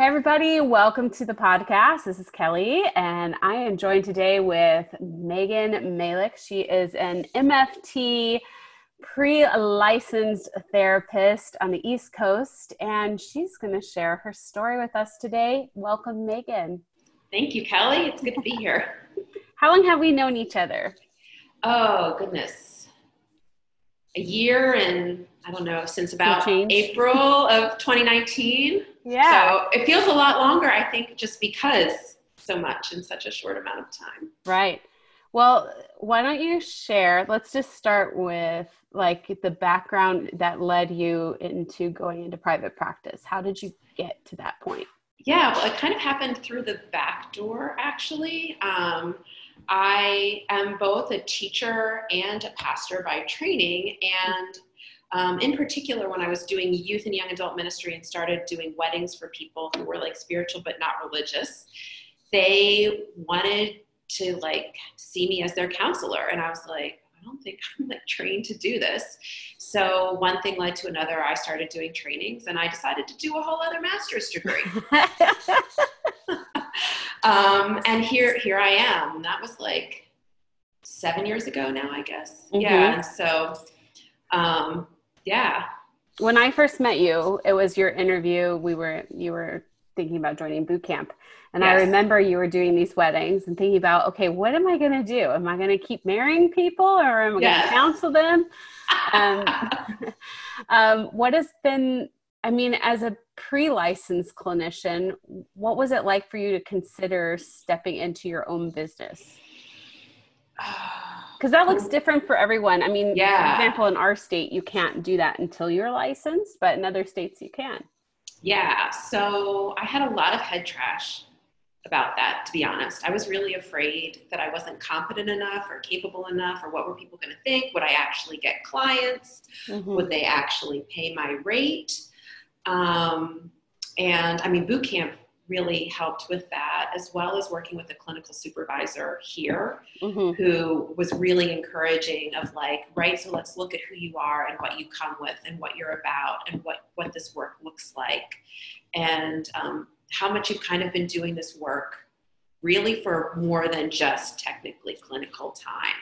Hey, everybody, welcome to the podcast. This is Kelly, and I am joined today with Megan Malik. She is an MFT pre licensed therapist on the East Coast, and she's going to share her story with us today. Welcome, Megan. Thank you, Kelly. It's good to be here. How long have we known each other? Oh, goodness. A year and I don't know, since about April of 2019. Yeah. So it feels a lot longer, I think, just because so much in such a short amount of time. Right. Well, why don't you share? Let's just start with like the background that led you into going into private practice. How did you get to that point? Yeah, well, it kind of happened through the back door, actually. Um, I am both a teacher and a pastor by training, and um, in particular, when I was doing youth and young adult ministry and started doing weddings for people who were like spiritual but not religious, they wanted to like see me as their counselor. And I was like, I don't think I'm like trained to do this. So one thing led to another. I started doing trainings and I decided to do a whole other master's degree. um, and here, here I am. And that was like seven years ago now, I guess. Mm-hmm. Yeah. And so, um, yeah. When I first met you, it was your interview. We were you were thinking about joining boot camp. And yes. I remember you were doing these weddings and thinking about, okay, what am I going to do? Am I going to keep marrying people or am I yes. going to counsel them? um, um, what has been, I mean, as a pre licensed clinician, what was it like for you to consider stepping into your own business? Because that looks different for everyone. I mean, yeah. for example, in our state, you can't do that until you're licensed, but in other states, you can. Yeah. So I had a lot of head trash about that, to be honest. I was really afraid that I wasn't competent enough or capable enough, or what were people going to think? Would I actually get clients? Mm-hmm. Would they actually pay my rate? Um, and I mean, boot camp really helped with that, as well as working with a clinical supervisor here mm-hmm. who was really encouraging of like, right, so let's look at who you are and what you come with and what you're about and what, what this work looks like. And um, how much you've kind of been doing this work really for more than just technically clinical time.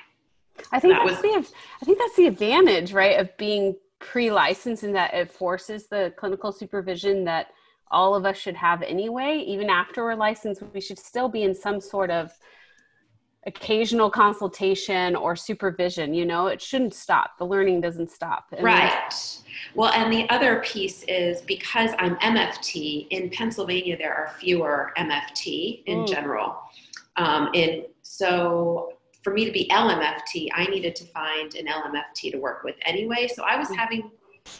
I think that that's was, the I think that's the advantage, right, of being pre-licensed in that it forces the clinical supervision that all of us should have anyway. Even after we're licensed, we should still be in some sort of occasional consultation or supervision. You know, it shouldn't stop. The learning doesn't stop. And right. Well, and the other piece is because I'm MFT in Pennsylvania, there are fewer MFT in mm. general. Um, and so for me to be LMFT, I needed to find an LMFT to work with anyway. So I was mm. having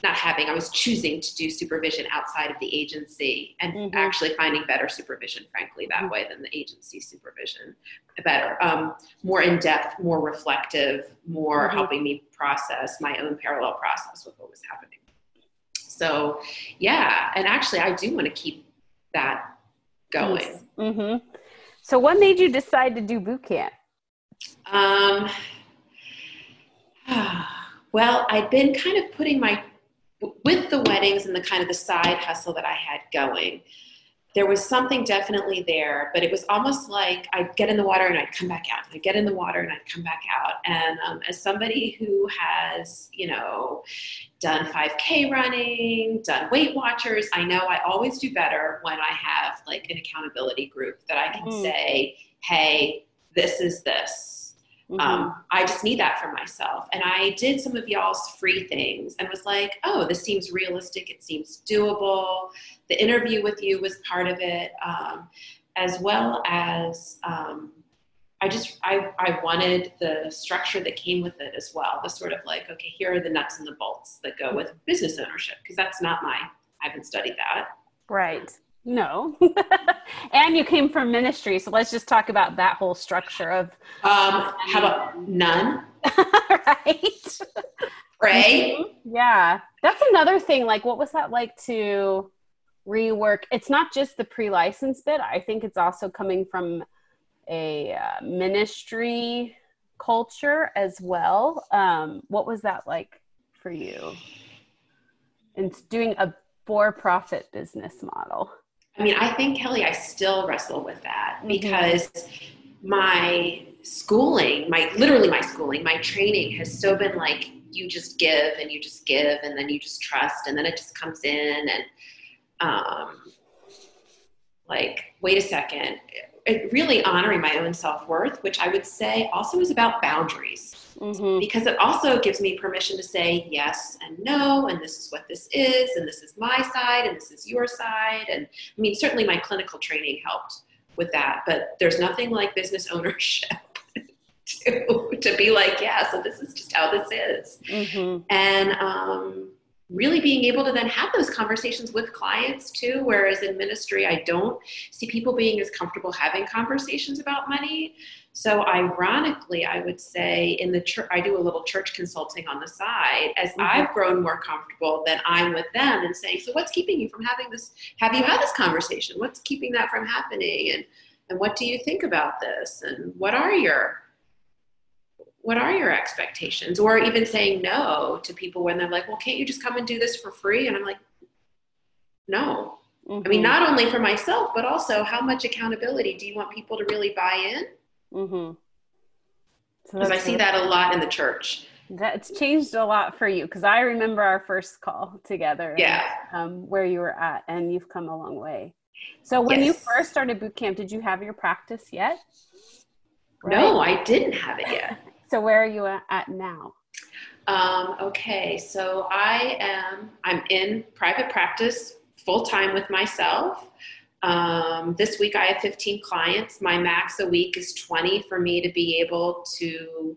not having, I was choosing to do supervision outside of the agency and mm-hmm. actually finding better supervision, frankly, that mm-hmm. way than the agency supervision. Better, um, more in depth, more reflective, more mm-hmm. helping me process my own parallel process with what was happening. So, yeah, and actually, I do want to keep that going. Mm-hmm. So, what made you decide to do boot camp? Um, well, I'd been kind of putting my with the weddings and the kind of the side hustle that I had going, there was something definitely there, but it was almost like I'd get in the water and I'd come back out. I'd get in the water and I'd come back out. And um, as somebody who has, you know, done 5K running, done Weight Watchers, I know I always do better when I have like an accountability group that I can mm. say, hey, this is this Mm-hmm. Um, I just need that for myself. And I did some of y'all's free things and was like, oh, this seems realistic. It seems doable. The interview with you was part of it, um, as well as um, I just I, I wanted the structure that came with it as well. The sort of like, okay, here are the nuts and the bolts that go with business ownership because that's not my I haven't studied that. Right. No. and you came from ministry, so let's just talk about that whole structure of. Um, how about none? right. Right. Mm-hmm. Yeah, that's another thing. Like, what was that like to rework? It's not just the pre-license bit. I think it's also coming from a uh, ministry culture as well. Um, what was that like for you? And doing a for-profit business model. I mean, I think Kelly, I still wrestle with that mm-hmm. because my schooling, my literally my schooling, my training has so been like you just give and you just give and then you just trust and then it just comes in and um, like wait a second really honoring my own self-worth which i would say also is about boundaries mm-hmm. because it also gives me permission to say yes and no and this is what this is and this is my side and this is your side and i mean certainly my clinical training helped with that but there's nothing like business ownership to, to be like yeah so this is just how this is mm-hmm. and um, really being able to then have those conversations with clients too whereas in ministry i don't see people being as comfortable having conversations about money. So ironically i would say in the church i do a little church consulting on the side. As mm-hmm. i've grown more comfortable then i'm with them and saying so what's keeping you from having this have you had this conversation? What's keeping that from happening? And and what do you think about this? And what are your what are your expectations? Or even saying no to people when they're like, well, can't you just come and do this for free? And I'm like, no. Mm-hmm. I mean, mm-hmm. not only for myself, but also how much accountability do you want people to really buy in? Mm-hmm. Because so I see that a lot in the church. That's changed a lot for you because I remember our first call together. Yeah. um, where you were at, and you've come a long way. So when yes. you first started boot camp, did you have your practice yet? Right? No, I didn't have it yet. So where are you at now? Um, okay, so I am I'm in private practice full time with myself. Um, this week I have 15 clients. My max a week is 20 for me to be able to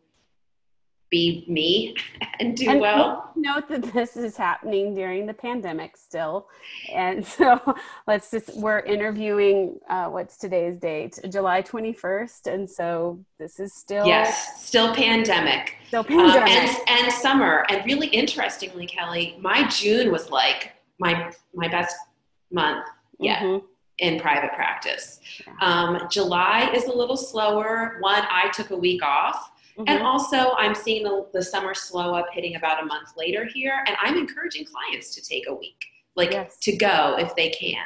be me and do and well. Note that this is happening during the pandemic still. And so let's just, we're interviewing, uh, what's today's date? July 21st. And so this is still. Yes, still pandemic. Still pandemic. Um, and, and summer. And really interestingly, Kelly, my June was like my, my best month yet. Mm-hmm in private practice. Um, July is a little slower. One, I took a week off Mm-hmm. And also, I'm seeing the, the summer slow up hitting about a month later here. And I'm encouraging clients to take a week, like yes. to go if they can.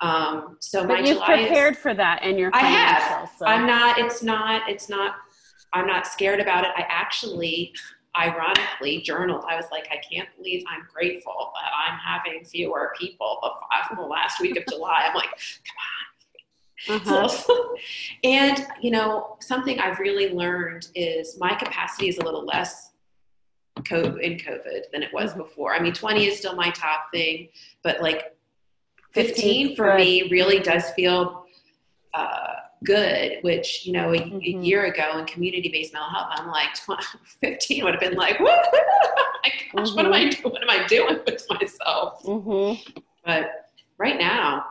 Um, so but my you've July prepared is, for that and you're I have. So. I'm not, it's not, it's not, I'm not scared about it. I actually, ironically, journaled. I was like, I can't believe I'm grateful that I'm having fewer people the last week of July. I'm like, come on uh-huh. and you know, something I've really learned is my capacity is a little less COVID, in COVID than it was before. I mean, 20 is still my top thing, but like 15 for me really does feel uh, good, which, you know, a, mm-hmm. a year ago in community-based mental health, I'm like, 15 would have been like, what? gosh, mm-hmm. what am I mm-hmm. doing? What am I doing with myself? Mm-hmm. But right now,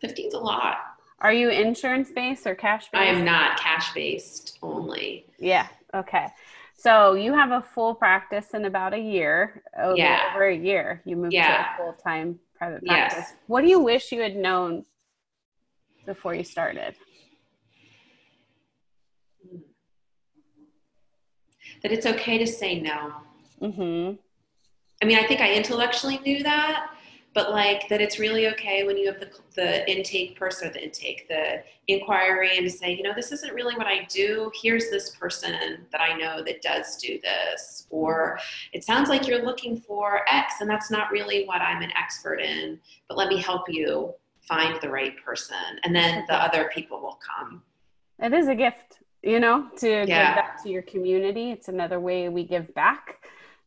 15 is a lot. Are you insurance based or cash based? I am not cash based only. Yeah. Okay. So you have a full practice in about a year. Over, yeah. Over a year, you moved yeah. to a full time private practice. Yes. What do you wish you had known before you started? That it's okay to say no. Mm-hmm. I mean, I think I intellectually knew that, but like that it's really okay when you have the, the intake person or the intake the inquiry and to say you know this isn't really what i do. Here's this person that i know that does do this or it sounds like you're looking for x and that's not really what i'm an expert in but let me help you find the right person and then the other people will come. It is a gift you know to yeah. give back to your community. It's another way we give back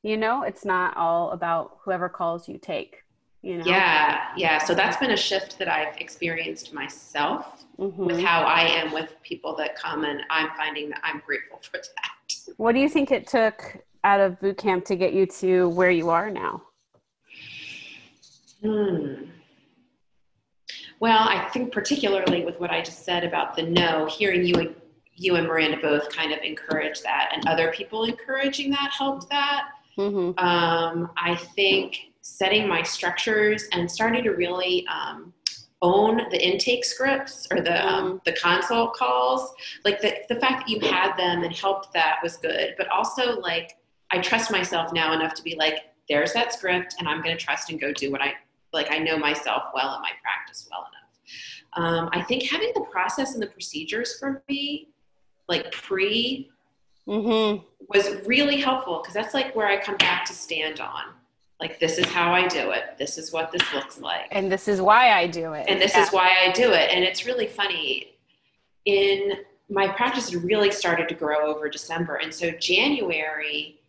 you know? It's not all about whoever calls you take you know? Yeah, yeah. So that's been a shift that I've experienced myself mm-hmm. with how I am with people that come, and I'm finding that I'm grateful for that. What do you think it took out of boot camp to get you to where you are now? Hmm. Well, I think particularly with what I just said about the no, hearing you and you and Miranda both kind of encourage that, and other people encouraging that helped that. Mm-hmm. Um, I think setting my structures and starting to really um, own the intake scripts or the um, mm. the consult calls. Like the the fact that you had them and helped that was good, but also like I trust myself now enough to be like, there's that script, and I'm going to trust and go do what I like. I know myself well and my practice well enough. Um, I think having the process and the procedures for me, like pre, mm-hmm. was really helpful because that's like where I come back to stand on. Like, this is how I do it. This is what this looks like. And this is why I do it. And this yeah. is why I do it. And it's really funny. In my practice, really started to grow over December. And so, January,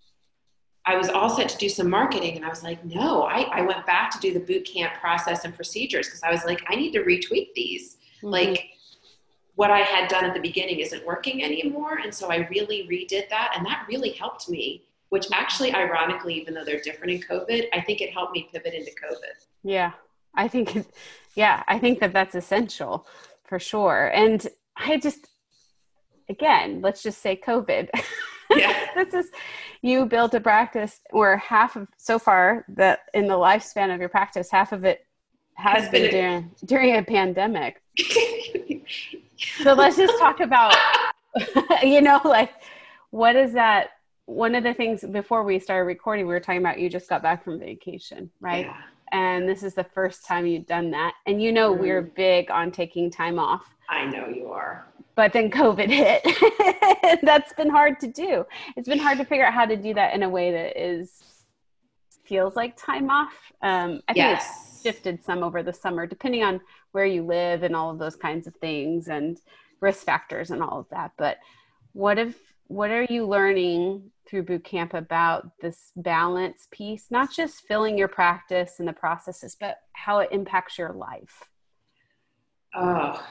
I was all set to do some marketing and I was like, no, I, I went back to do the boot camp process and procedures because I was like, I need to retweet these. Mm-hmm. Like what I had done at the beginning isn't working anymore. And so I really redid that. And that really helped me, which actually, ironically, even though they're different in COVID, I think it helped me pivot into COVID. Yeah. I think, yeah, I think that that's essential for sure. And I just, again, let's just say COVID. Yeah. this is, you built a practice where half of so far that in the lifespan of your practice, half of it has, has been, been during, during a pandemic. so let's just talk about, you know, like what is that? One of the things before we started recording, we were talking about you just got back from vacation, right? Yeah. And this is the first time you've done that. And you know, mm. we're big on taking time off. I know you are but then COVID hit. That's been hard to do. It's been hard to figure out how to do that in a way that is feels like time off. Um, I think yes. it's shifted some over the summer, depending on where you live and all of those kinds of things and risk factors and all of that. But what if what are you learning through boot camp about this balance piece? Not just filling your practice and the processes, but how it impacts your life. Oh,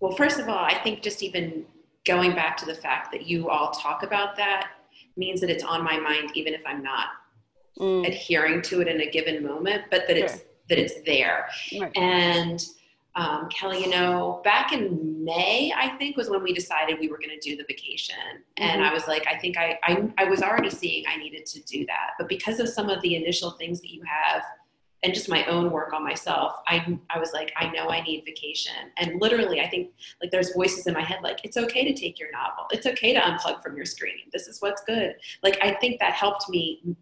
well, first of all, I think just even going back to the fact that you all talk about that means that it's on my mind, even if I'm not mm. adhering to it in a given moment, but that sure. it's that it's there. Right. And um, Kelly, you know, back in May, I think was when we decided we were going to do the vacation, mm-hmm. and I was like, I think I, I I was already seeing I needed to do that, but because of some of the initial things that you have and just my own work on myself, I, I was like, I know I need vacation. And literally, I think like there's voices in my head like, it's okay to take your novel. It's okay to unplug from your screen. This is what's good. Like, I think that helped me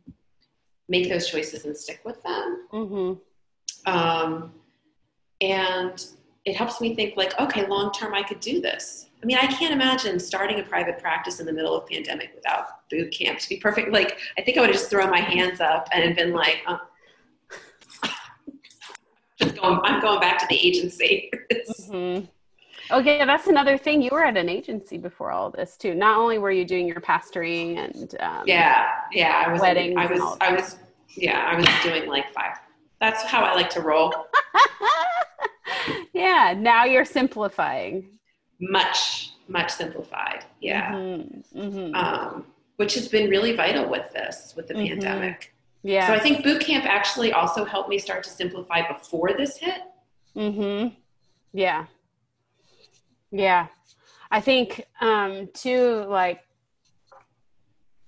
make those choices and stick with them. Mm-hmm. Um, and it helps me think like, okay, long term, I could do this. I mean, I can't imagine starting a private practice in the middle of pandemic without boot camp. To be perfect, like I think I would have just thrown my hands up and been like, uh, just going, I'm going back to the agency. mm-hmm. Okay, that's another thing. You were at an agency before all this too. Not only were you doing your pastoring and um, yeah, yeah, I was weddings. I was, I was, yeah, I was doing like five. That's how I like to roll. yeah. Now you're simplifying. Much, much simplified. Yeah. Mm-hmm. Mm-hmm. Um, which has been really vital with this, with the mm-hmm. pandemic. Yeah. So I think boot camp actually also helped me start to simplify before this hit. Mhm. Yeah. Yeah. I think um too like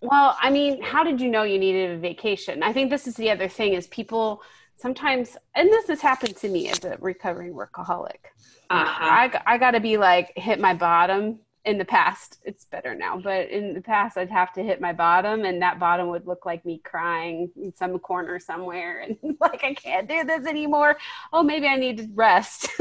well, I mean, how did you know you needed a vacation? I think this is the other thing is people sometimes and this has happened to me as a recovering workaholic. Uh-huh. I I got to be like hit my bottom in the past it's better now but in the past i'd have to hit my bottom and that bottom would look like me crying in some corner somewhere and like i can't do this anymore. Oh maybe i need to rest.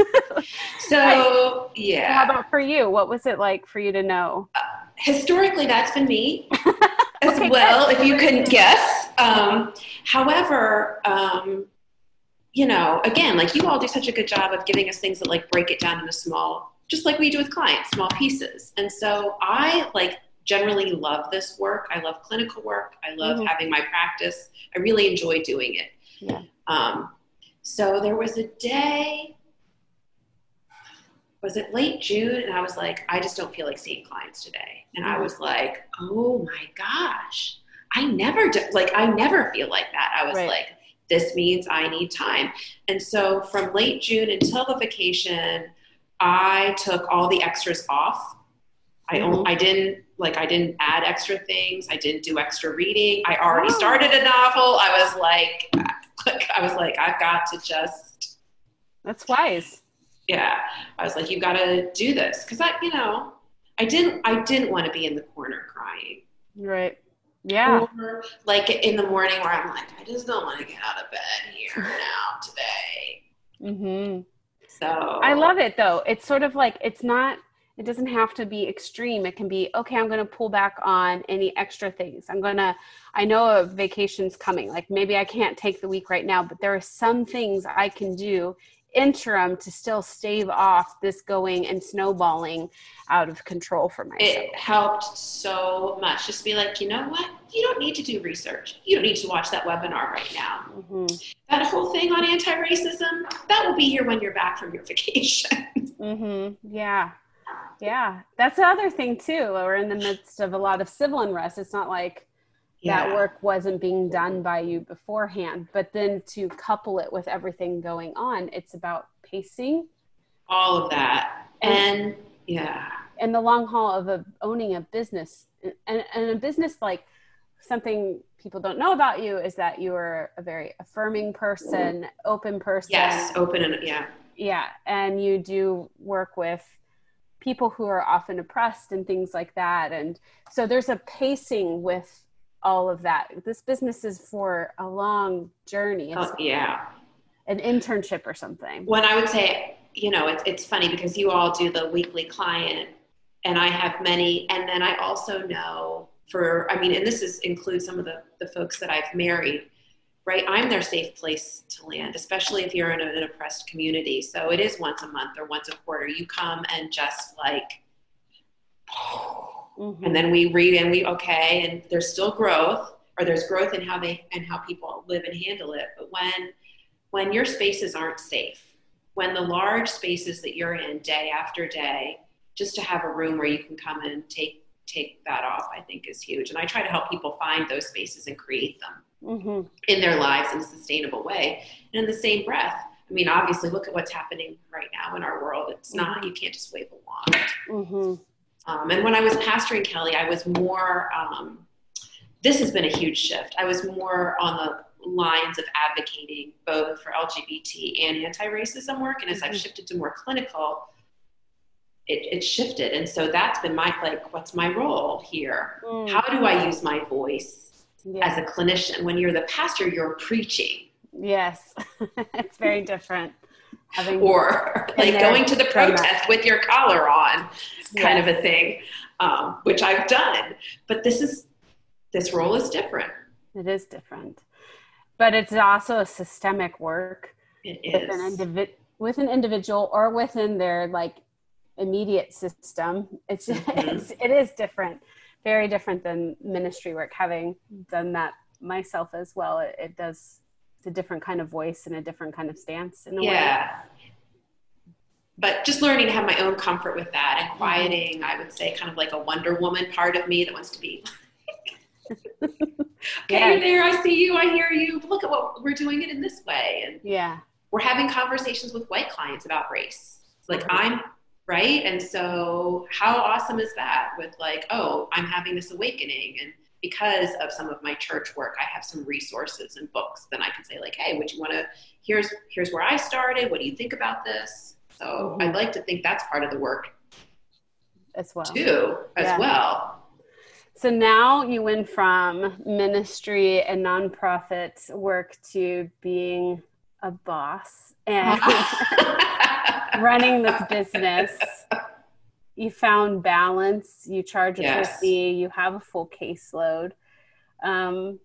So yeah. how about for you? What was it like for you to know? Uh, historically that's been me. As okay, well good. if you couldn't guess um, however um, you know again like you all do such a good job of giving us things that like break it down into small just like we do with clients, small pieces. And so I like generally love this work. I love clinical work. I love mm-hmm. having my practice. I really enjoy doing it. Yeah. Um, so there was a day, was it late June? And I was like, I just don't feel like seeing clients today. And I mm-hmm. was like, oh my gosh, I never do, like, I never feel like that. I was right. like, this means I need time. And so from late June until the vacation, I took all the extras off. I mm-hmm. I didn't like I didn't add extra things. I didn't do extra reading. I already oh. started a novel. I was like, I was like, I've got to just. That's wise. Yeah, I was like, you've got to do this because I, you know, I didn't. I didn't want to be in the corner crying. Right. Yeah. Or like in the morning where I'm like, I just don't want to get out of bed here now today. Mm-hmm. So I love it though. It's sort of like it's not it doesn't have to be extreme. It can be okay, I'm going to pull back on any extra things. I'm going to I know a vacation's coming. Like maybe I can't take the week right now, but there are some things I can do interim to still stave off this going and snowballing out of control for myself. It helped so much. Just be like, you know what? You don't need to do research. You don't need to watch that webinar right now. Mm-hmm. That whole thing on anti-racism, that will be here when you're back from your vacation. mm-hmm. Yeah. Yeah. That's the other thing too. We're in the midst of a lot of civil unrest. It's not like yeah. that work wasn't being done by you mm-hmm. beforehand. But then to couple it with everything going on, it's about pacing. All of that. And, and yeah. And the long haul of a, owning a business. And, and a business like something people don't know about you is that you're a very affirming person, mm-hmm. open person. Yes, open and yeah. Yeah. And you do work with people who are often oppressed and things like that. And so there's a pacing with all of that. This business is for a long journey. It's oh, yeah. An internship or something. When I would say, you know, it's, it's funny because you all do the weekly client and I have many. And then I also know for, I mean, and this is includes some of the, the folks that I've married, right? I'm their safe place to land, especially if you're in an oppressed community. So it is once a month or once a quarter. You come and just like, Mm-hmm. And then we read and we okay, and there's still growth, or there's growth in how they and how people live and handle it. But when when your spaces aren't safe, when the large spaces that you're in day after day, just to have a room where you can come and take take that off, I think is huge. And I try to help people find those spaces and create them mm-hmm. in their lives in a sustainable way. And in the same breath, I mean, obviously, look at what's happening right now in our world. It's not, mm-hmm. you can't just wave a wand. Mm-hmm. Um, and when I was pastoring Kelly, I was more, um, this has been a huge shift. I was more on the lines of advocating both for LGBT and anti racism work. And as mm-hmm. I've shifted to more clinical, it, it, shifted. And so that's been my, like, what's my role here? Mm. How do I use my voice yeah. as a clinician? When you're the pastor, you're preaching. Yes, it's very different. Having or like going to the protest with your collar on kind of a thing, um, which I've done. But this is this role is different. It is different, but it's also a systemic work it with an, indivi- with an individual or within their like immediate system. It's, mm-hmm. it's it is different, very different than ministry work. Having done that myself as well, it, it does it's a different kind of voice and a different kind of stance in a way. yeah. way but just learning to have my own comfort with that and quieting, mm-hmm. I would say, kind of like a Wonder Woman part of me that wants to be. okay, yeah. you're there. I see you. I hear you. Look at what we're doing it in this way, and yeah, we're having conversations with white clients about race. Like mm-hmm. I'm right, and so how awesome is that? With like, oh, I'm having this awakening, and because of some of my church work, I have some resources and books. Then I can say like, hey, would you want to? Here's here's where I started. What do you think about this? So mm-hmm. I'd like to think that's part of the work as well. Too, as yeah. well. So now you went from ministry and nonprofit work to being a boss and running this business. You found balance, you charge a yes. fee, you have a full caseload. Um,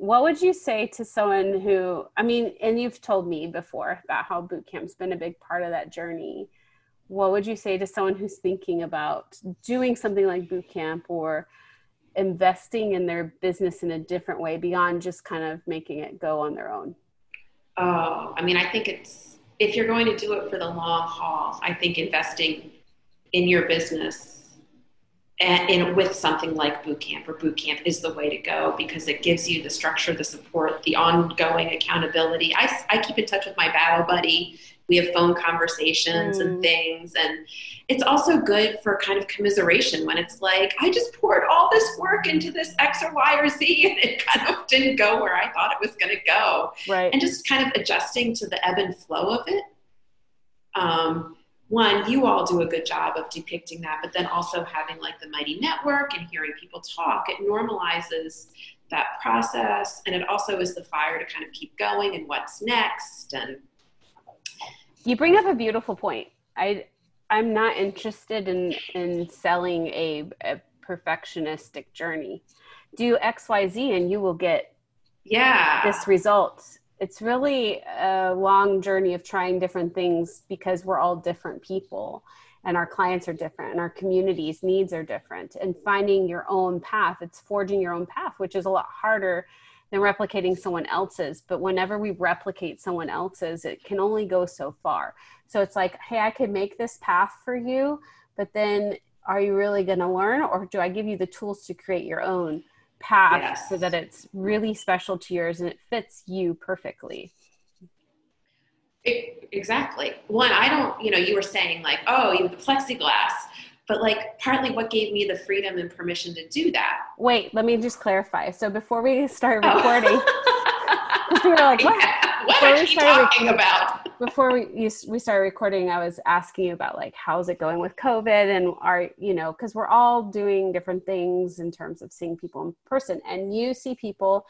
what would you say to someone who i mean and you've told me before about how boot camp's been a big part of that journey what would you say to someone who's thinking about doing something like boot camp or investing in their business in a different way beyond just kind of making it go on their own oh i mean i think it's if you're going to do it for the long haul i think investing in your business and, and with something like boot camp or boot camp is the way to go because it gives you the structure the support the ongoing accountability. I, I keep in touch with my battle buddy. We have phone conversations mm. and things and it's also good for kind of commiseration when it's like i just poured all this work into this x or y or z and it kind of didn't go where i thought it was going to go. Right. And just kind of adjusting to the ebb and flow of it. Um, one, you all do a good job of depicting that, but then also having like the Mighty Network and hearing people talk, it normalizes that process. And it also is the fire to kind of keep going and what's next. And You bring up a beautiful point. I I'm not interested in in selling a, a perfectionistic journey. Do X Y Z and you will get yeah this result. It's really a long journey of trying different things because we're all different people and our clients are different and our communities needs are different and finding your own path it's forging your own path which is a lot harder than replicating someone else's. But whenever we replicate someone else's, it can only go so far. So it's like, hey, I could make this path for you, but then are you really going to learn, or do I give you the tools to create your own path yes. so that it's really special to yours and it fits you perfectly? It, exactly. One, I don't, you know, you were saying like, oh, you have the plexiglass but like partly what gave me the freedom and permission to do that. Wait, let me just clarify. So before we start oh. recording, oh. we were like, what? Yeah. What are you talking about? Before we you, we started recording, I was asking you about like how's it going with COVID and are you know because we're all doing different things in terms of seeing people in person, and you see people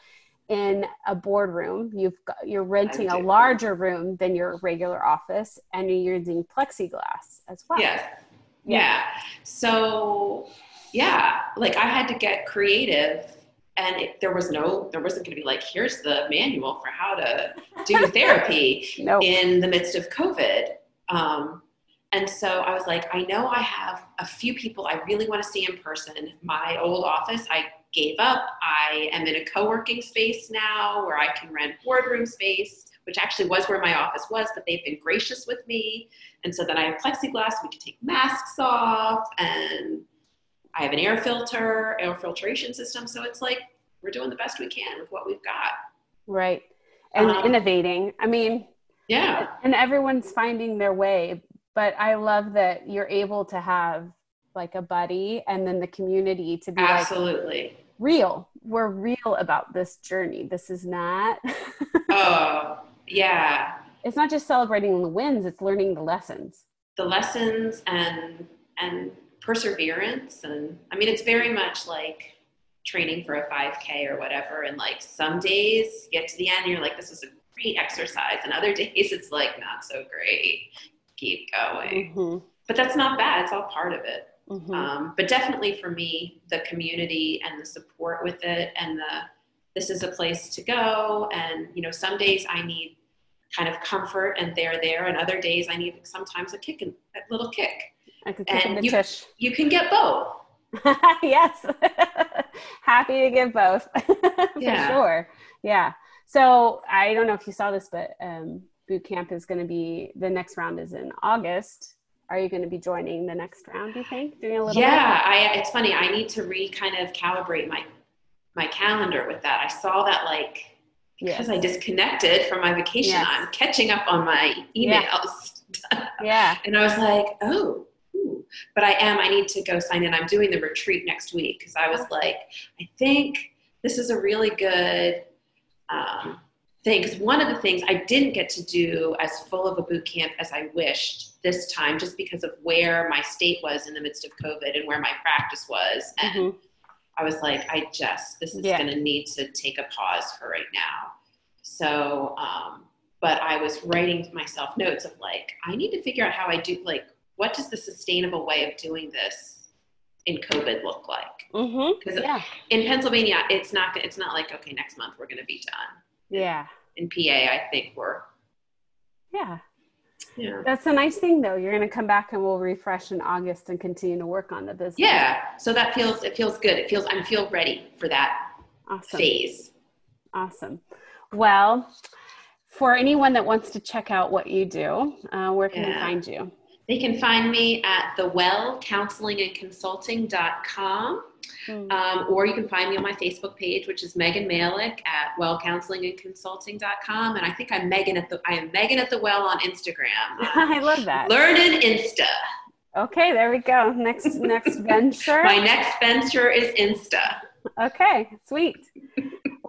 in a boardroom. You've got, you're renting a larger room than your regular office, and you're using plexiglass as well. Yes yeah. So, yeah, like I had to get creative and it, there was no there wasn't going to be like here's the manual for how to do therapy in the midst of covid. Um, and so i was like i know i have a few people i really want to see in person. My old office i gave up. I am in a co-working space now where i can rent boardroom space which actually was where my office was, but they've been gracious with me. And so then I have plexiglass, we can take masks off, and I have an air filter, air filtration system. So it's like we're doing the best we can with what we've got. Right. And um, innovating. I mean, yeah. And everyone's finding their way. But I love that you're able to have like a buddy and then the community to be absolutely like, real. We're real about this journey. This is not. oh, yeah. It's not just celebrating the wins, it's learning the lessons. The lessons and and perseverance. And I mean it's very much like training for a 5k or whatever. And like some days you get to the end and you're like this is a great exercise. And other days it's like not so great. Keep going. Mm-hmm. but that's not bad. It's all part of it. Mm-hmm. um, but definitely for me the community and the support with it and the this is a place to go. And you know some days i need kind of comfort and they're there. And other days i need sometimes a kick and a little kick and you, you can get both yes happy to give both for yeah. sure yeah so i don't know if you saw this but um, boot camp is going to be the next round is in august are you going to be joining the next round do you think doing a little yeah I, it's funny i need to re kind of calibrate my my calendar with that i saw that like because yes. I disconnected from my vacation, yes. I'm catching up on my emails. Yeah. yeah. and I was like, oh. But I am, I need to go sign in. I'm doing the retreat next week because I was like, I think this is a really good um, thing. Because one of the things I didn't get to do as full of a boot camp as I wished this time, just because of where my state was in the midst of COVID and where my practice was. And mm-hmm I was like, I just, this is yeah. going to need to take a pause for right now. So, um, but I was writing to myself notes of like, I need to figure out how I do, like, what does the sustainable way of doing this in COVID look like? Because mm-hmm. yeah. in Pennsylvania, it's not, it's not like, okay, next month we're going to be done. Yeah. In, PA, I think we're, yeah. Yeah. That's a nice thing though. You're going to come back and we'll refresh in August and continue to work on the business. Yeah. So that feels, it feels good. It feels, I feel ready for that awesome. phase. Awesome. Well, for anyone that wants to check out what you do, uh, where can yeah. they find you? They can find me at thewellcounselingandconsulting.com. Mm. Um, or you can find me on my Facebook page, which is Megan Malick at wellcounselingandconsulting.com. And I think I'm Megan at the I am Megan at the Well on Instagram. I love that. Learning Insta. Okay, there we go. Next next venture. my next venture is Insta. Okay, sweet.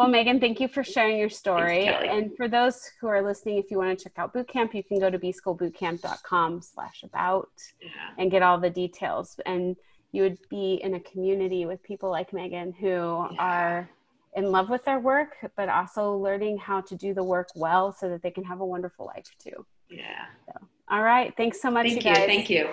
Well, Megan, thank you for sharing your story. Thanks, and for those who are listening, if you want to check out bootcamp, you can go to bschoolbootcamp.com slash about yeah. and get all the details. And you would be in a community with people like Megan who yeah. are in love with their work, but also learning how to do the work well so that they can have a wonderful life too. Yeah. So, all right. Thanks so much, Thank you you. Thank you.